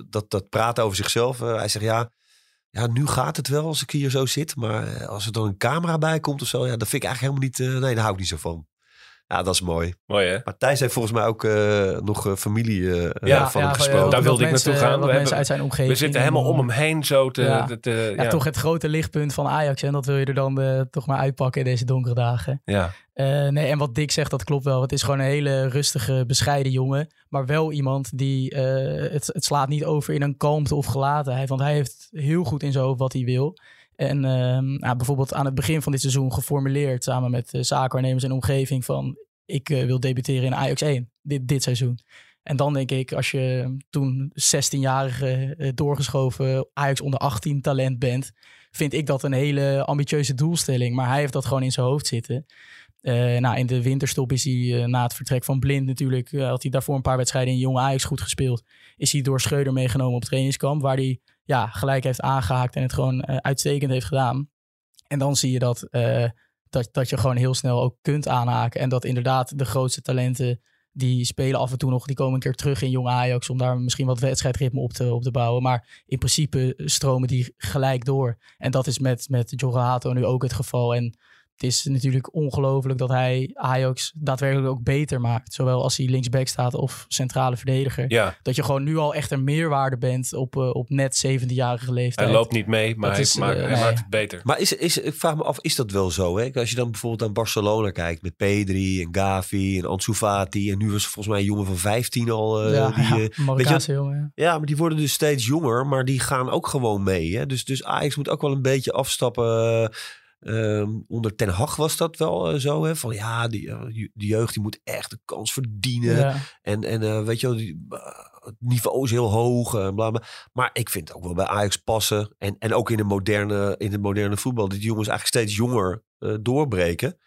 dat, dat praat over zichzelf. hij zegt ja, ja, nu gaat het wel als ik hier zo zit. Maar eh, als er dan een camera bij komt of zo, ja, dat vind ik eigenlijk helemaal niet. eh, nee, daar hou ik niet zo van. Ja, dat is mooi. Mooi, hè? Maar Thijs heeft volgens mij ook eh, nog eh, familie eh, Ja, van ja, hem gesproken. Daar wilde ik mensen- naartoe gaan. We mensen hebben- uit zijn omgeving. We zitten helemaal om hem heen zo te... Ja. te- te- Ja, ja. toch het grote lichtpunt van Ajax. En dat wil je er dan eh, toch maar uitpakken in deze donkere dagen. Ja. Eh, nee, en wat Dick zegt, dat klopt wel. Het is gewoon een hele rustige, bescheiden jongen. Maar wel iemand die... eh, het, het slaat niet over in een kalmte of gelatenheid. Want hij heeft heel goed in zijn hoofd wat hij wil. En ehm, nou, bijvoorbeeld aan het begin van dit seizoen geformuleerd... samen met uh, zaakwaarnemers en omgeving van... ik eh, wil debuteren in Ajax 1 dit, dit seizoen. En dan denk ik, als je toen 16-jarige eh, doorgeschoven Ajax onder 18 talent bent... vind ik dat een hele ambitieuze doelstelling. Maar hij heeft dat gewoon in zijn hoofd zitten... Uh, nou, in de winterstop is hij uh, na het vertrek van Blind natuurlijk, uh, had hij daarvoor een paar wedstrijden in Jonge Ajax goed gespeeld. Is hij door Schreuder meegenomen op trainingskamp, waar hij ja, gelijk heeft aangehaakt en het gewoon uitstekend heeft gedaan. En dan zie je dat, dat, dat je gewoon heel snel ook kunt aanhaken. En dat inderdaad de grootste talenten, die spelen af en toe nog, die komen een keer terug in Jonge Ajax om daar misschien wat wedstrijdritme op te, op te bouwen. Maar in principe stromen die gelijk door. En dat is met, met Jorge Hato nu ook het geval. En het is natuurlijk ongelooflijk dat hij Ajax daadwerkelijk ook beter maakt. Zowel als hij linksback staat of centrale verdediger. Ja, Dat je gewoon nu al echt een meerwaarde bent op, eh, op net 17-jarige leeftijd. hij loopt niet mee, maar hij, is, maakt, eh, hij nee. maakt het beter. Maar is, is, ik vraag me af, is dat wel zo? Hè? Als je dan bijvoorbeeld aan Barcelona kijkt met Pedri en Gavi en Ansu Fati. En nu was volgens mij een jongen van 15 al. eh, ja, die, ja, Marokkaanse jongen. ja. Ja, maar die worden dus steeds jonger, maar die gaan ook gewoon mee. Hè? Dus, dus Ajax moet ook wel een beetje afstappen. Eh, ehm, onder Ten Hag was dat wel eh, zo. Hè? Van ja, die, eh, die jeugd die moet echt de kans verdienen. Ja. En, en eh, weet je wel, die, het niveau is heel hoog. en bla, bla. Maar ik vind het ook wel bij Ajax passen. En, en ook in de moderne, in het moderne voetbal. Dat die jongens eigenlijk steeds jonger doorbreken.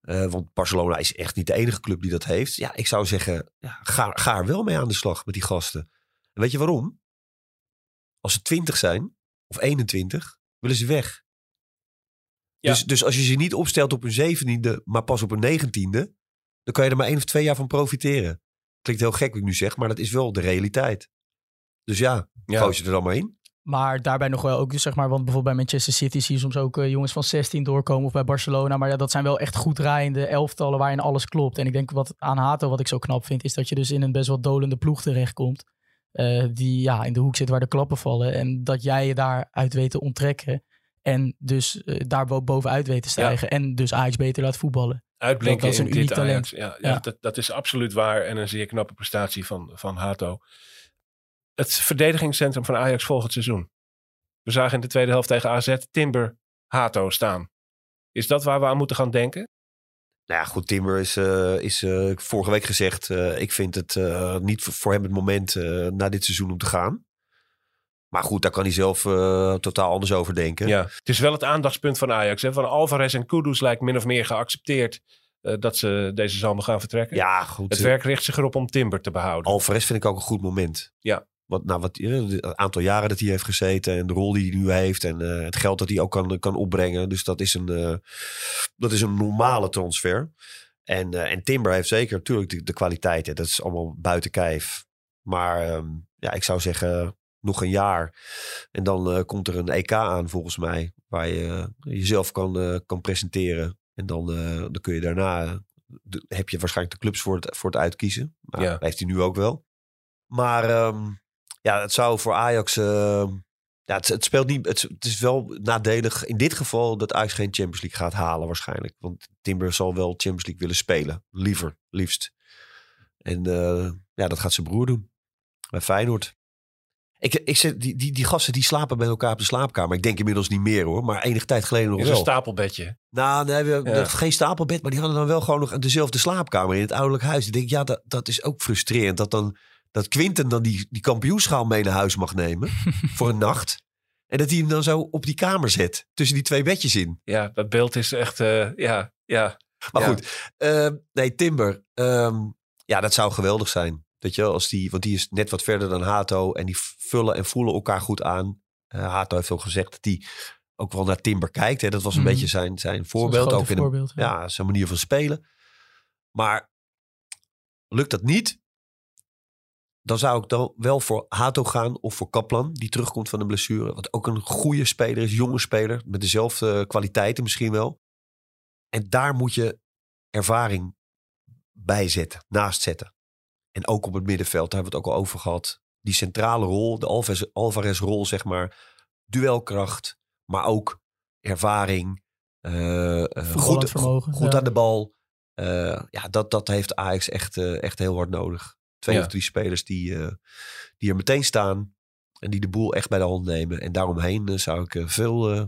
Want Barcelona is echt niet de enige club die dat heeft. Ja, ik zou zeggen, ja, ga, ga er wel mee aan de slag met die gasten. En weet je waarom? Als ze 20 zijn, of 21, willen ze weg. Ja. Dus, dus als je ze niet opstelt op hun zeventiende, maar pas op hun negentiende, dan kan je er maar één of twee jaar van profiteren. Klinkt heel gek wat ik nu zeg, maar dat is wel de realiteit. Dus ja, Ja. gooi ze er dan maar in. Maar daarbij nog wel ook, zeg maar, want bijvoorbeeld bij Manchester City zie je soms ook eh, jongens van 16 doorkomen of bij Barcelona. Maar ja, dat zijn wel echt goed draaiende elftallen waarin alles klopt. En ik denk wat aan Hato, wat ik zo knap vind, is dat je dus in een best wel dolende ploeg terechtkomt. eh, die ja, in de hoek zit waar de klappen vallen. En dat jij je daaruit weet te onttrekken. En dus eh, daar bo- bovenuit weet te stijgen. En dus Ajax beter laat voetballen. Uitblinken dat is in een dit uniek talent. Ajax. Ja, ja, Ja. Dat, dat is absoluut waar. En een zeer knappe prestatie van, van Hato. Het verdedigingscentrum van Ajax volgend seizoen. We zagen in de tweede helft tegen AZ Timber Hato staan. Is dat waar we aan moeten gaan denken? Nou ja, goed, Timber is, eh, is eh, vorige week gezegd. eh, ik vind het eh, niet voor- voor hem het moment eh, na dit seizoen om te gaan. Maar goed, daar kan hij zelf eh, totaal anders over denken. Ja. Het is wel het aandachtspunt van Ajax. Hè? Van Alvarez en Kudus lijkt min of meer geaccepteerd eh, dat ze deze zomer gaan vertrekken. Ja, goed. Het werk richt zich erop om Timber te behouden. Alvarez vind ik ook een goed moment. Ja. Wat, nou, wat, eh, het aantal jaren dat hij heeft gezeten en de rol die hij nu heeft en het geld dat hij ook kan, kan opbrengen. Dus dat is een, dat is een normale transfer. En, en Timber heeft zeker natuurlijk de, de kwaliteit. Hè. Dat is allemaal buiten kijf. Maar ehm, ja, ik zou zeggen nog een jaar. En dan eh, komt er een EK aan volgens mij. Waar je eh, jezelf kan, eh, kan presenteren. En dan, dan kun je daarna... de- heb je waarschijnlijk de clubs voor het, voor het uitkiezen. Maar Ja. heeft hij nu ook wel. Maar ehm, ja, het zou voor Ajax... ehm, ja, het, het speelt niet... Het, het is wel nadelig in dit geval dat Ajax geen Champions League gaat halen waarschijnlijk. Want Timber zal wel Champions League willen spelen. Liever, liefst. En ja, dat gaat zijn broer doen. Bij Feyenoord. Ik, ik zeg, die, die, die gasten die slapen bij elkaar op de slaapkamer. Ik denk inmiddels niet meer hoor. Maar enige tijd geleden nog een stapelbedje. Nou, nee, we, Ja. geen stapelbed, maar die hadden dan wel gewoon nog dezelfde slaapkamer in het ouderlijk huis. Ik denk, ja, dat, dat is ook frustrerend. Dat dan dat Quinten dan die, die kampioenschaal mee naar huis mag nemen voor een nacht. En dat hij hem dan zo op die kamer zet, tussen die twee bedjes in. Ja, dat beeld is echt, eh, ja, ja. Maar Ja. goed, ehm, nee, Timber, ehm, ja, dat zou geweldig zijn. Weet je, als die, want die is net wat verder dan Hato en die vullen en voelen elkaar goed aan. Eh, Hato heeft ook gezegd dat hij ook wel naar Timber kijkt. Hè. Dat was een Mhm. beetje zijn, zijn voorbeeld. Ook in een, voorbeeld. ja. ja, zijn manier van spelen. Maar lukt dat niet, dan zou ik dan wel voor Hato gaan of voor Kaplan, die terugkomt van een blessure. Wat ook een goede speler is, jonge speler, met dezelfde kwaliteiten misschien wel. En daar moet je ervaring bij zetten, naast zetten. En ook op het middenveld, daar hebben we het ook al over gehad. Die centrale rol, de Alvarez, Alvarez-rol, zeg maar. Duelkracht, maar ook ervaring. eh, eh, goed vermogen, goed ja. aan de bal. Eh, ja, dat, dat heeft Ajax echt, echt heel hard nodig. Twee Ja. of drie spelers die, eh, die er meteen staan. En die de boel echt bij de hand nemen. En daaromheen zou ik veel eh,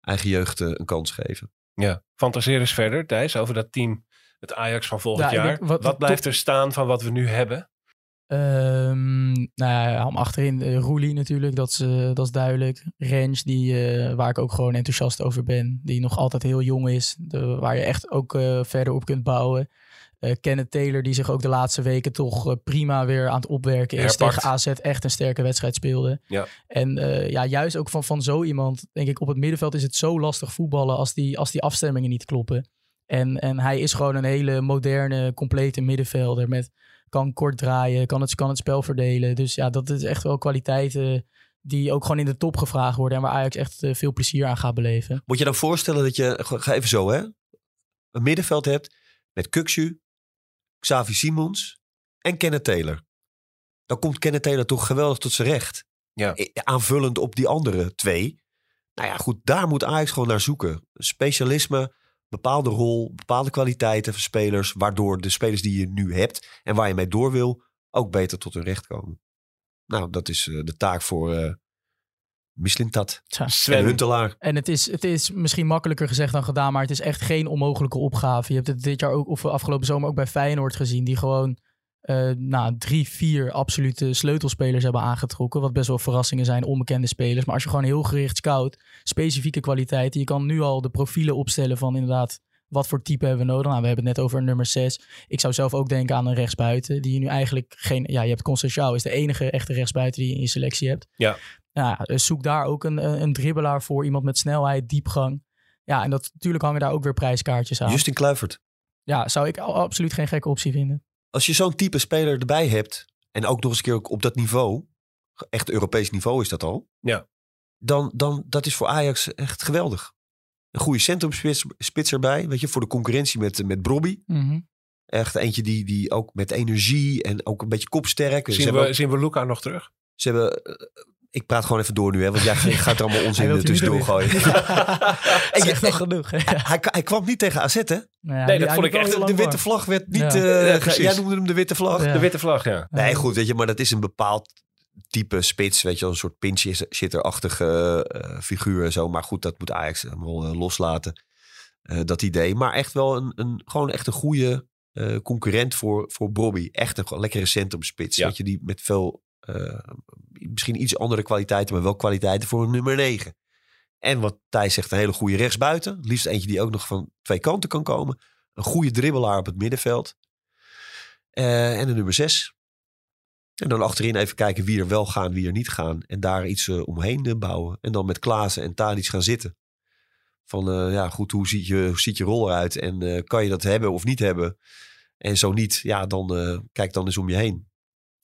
eigen jeugd een kans geven. ja. Fantaseer eens verder, Thijs, over dat team, het Ajax van volgend Ja, ik jaar. denk, wat wat- blijft er staan van wat we nu hebben? Ehm, nou ja, om achterin uh, Roelie natuurlijk, dat is, eh, dat is duidelijk. Rens, die, eh, waar ik ook gewoon enthousiast over ben. Die nog altijd heel jong is. De, waar je echt ook verder op kunt bouwen. Kenneth Taylor, die zich ook de laatste weken toch prima weer aan het opwerken is. Herpakt. Tegen AZ echt een sterke wedstrijd speelde. Ja. En ja, juist ook van, van zo iemand, denk ik, op het middenveld is het zo lastig voetballen als die, als die afstemmingen niet kloppen. En, en hij is gewoon een hele moderne, complete middenvelder. Met kan kort draaien, kan het, kan het spel verdelen. Dus ja, dat is echt wel kwaliteiten die ook gewoon in de top gevraagd worden. En waar Ajax echt eh, veel plezier aan gaat beleven. Moet je dan voorstellen dat je, ga even zo hè, een middenveld hebt met Kukshu, Xavi Simons en Kenneth Taylor. Dan komt Kenneth Taylor toch geweldig tot zijn recht. Ja. Eh, Aanvullend op die andere twee. Nou ja, goed, daar moet Ajax gewoon naar zoeken. Specialisme, bepaalde rol, bepaalde kwaliteiten van spelers, waardoor de spelers die je nu hebt en waar je mee door wil, ook beter tot hun recht komen. Nou, dat is eh, de taak voor eh Mislintat Tja. en Sven, Huntelaar. En het is, het is misschien makkelijker gezegd dan gedaan, maar het is echt geen onmogelijke opgave. Je hebt het dit jaar ook, of afgelopen zomer ook bij Feyenoord gezien, die gewoon eh nou, drie, vier absolute sleutelspelers hebben aangetrokken. Wat best wel verrassingen zijn, onbekende spelers. Maar als je gewoon heel gericht scout, specifieke kwaliteiten, je kan nu al de profielen opstellen van inderdaad, wat voor type hebben we nodig? Nou, we hebben het net over een nummer 6. Ik zou zelf ook denken aan een rechtsbuiten, die je nu eigenlijk geen, ja, je hebt Constantiao, is de enige echte rechtsbuiten die je in je selectie hebt. Ja. Nou, ja, zoek daar ook een, een een dribbelaar voor, iemand met snelheid, diepgang. Ja, en dat, natuurlijk hangen daar ook weer prijskaartjes aan. Justin Kluivert. Ja, zou ik absoluut geen gekke optie vinden. Als je zo'n type speler erbij hebt, en ook nog eens een keer ook op dat niveau, echt Europees niveau is dat al. Ja. Dan, dan dat is voor Ajax echt geweldig. Een goede centrumspits spits erbij, weet je, voor de concurrentie met, met Brobby. Echt eentje die, die ook met energie en ook een beetje kopsterk. Zien we, zien we Luca nog terug? ze hebben ik praat gewoon even door nu, hè, want jij gaat er allemaal onzin er tussendoor gooien. Ik zeg nog genoeg. hè? hij, hij kwam niet tegen AZ, hè? Nou Nee, die- dat vond ik echt- De witte vlag werd niet... Ja. eh, jij noemde hem de witte vlag. Ja. De witte vlag, ja. Nee, goed, weet je, maar dat is een bepaald type spits, weet je, wel, een soort pinch-hitter-achtige eh, figuur en zo. Maar goed, dat moet Ajax helemaal eh, loslaten, eh, dat idee. Maar echt wel een, een, gewoon echt een goede eh, concurrent voor, voor Bobby. Echt een lekkere centrumspits, Ja. weet je, die met veel, eh, misschien iets andere kwaliteiten, maar wel kwaliteiten voor een nummer 9. En wat Thijs zegt, een hele goede rechtsbuiten. Liefst eentje die ook nog van twee kanten kan komen. Een goede dribbelaar op het middenveld. Eh, en een nummer 6. En dan achterin even kijken wie er wel gaan, wie er niet gaan. En daar iets eh, omheen bouwen. En dan met Klaassen en Tadic gaan zitten. Van ja, goed, hoe ziet, je, hoe ziet je rol eruit? En kan je dat hebben of niet hebben? En zo niet, ja, dan kijk dan eens om je heen.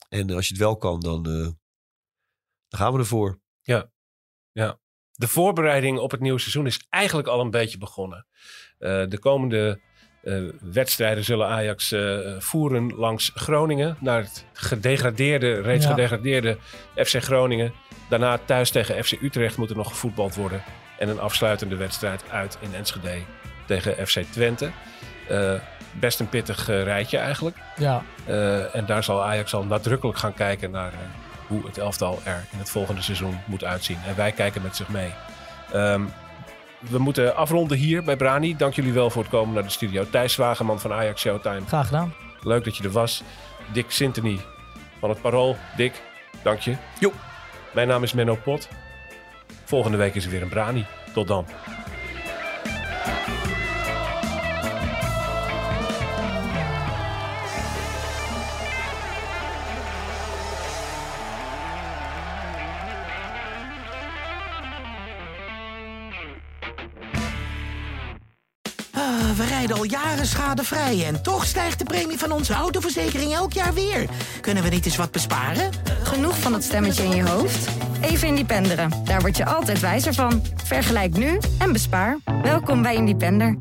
En als je het wel kan, dan, eh, dan gaan we ervoor. De voorbereiding op het nieuwe seizoen is eigenlijk al een beetje begonnen. Eh, de komende eh, wedstrijden zullen Ajax eh, voeren langs Groningen. Naar het gedegradeerde, reeds Ja. gedegradeerde FC Groningen. Daarna thuis tegen FC Utrecht moet er nog gevoetbald worden. En een afsluitende wedstrijd uit in Enschede tegen FC Twente. Eh, best een pittig eh, rijtje eigenlijk. Ja, Eh, en daar zal Ajax al nadrukkelijk gaan kijken naar eh, hoe het elftal er in het volgende seizoen moet uitzien. En wij kijken met zich mee. Ehm, we moeten afronden hier bij Brani. Dank jullie wel voor het komen naar de studio. Thijs Wageman van Ajax Showtime. graag gedaan. Leuk dat je er was. Dick Sintony van het Parool. Dick, dank je. Jo. Mijn naam is Menno Pot. Volgende week is er weer een Brani. Tot dan. Schadevrij en toch stijgt de premie van onze autoverzekering elk jaar weer. Kunnen we niet eens wat besparen? Genoeg van dat stemmetje in je hoofd? Even Independeren. Daar word je altijd wijzer van. Vergelijk nu en bespaar. Welkom bij Independer.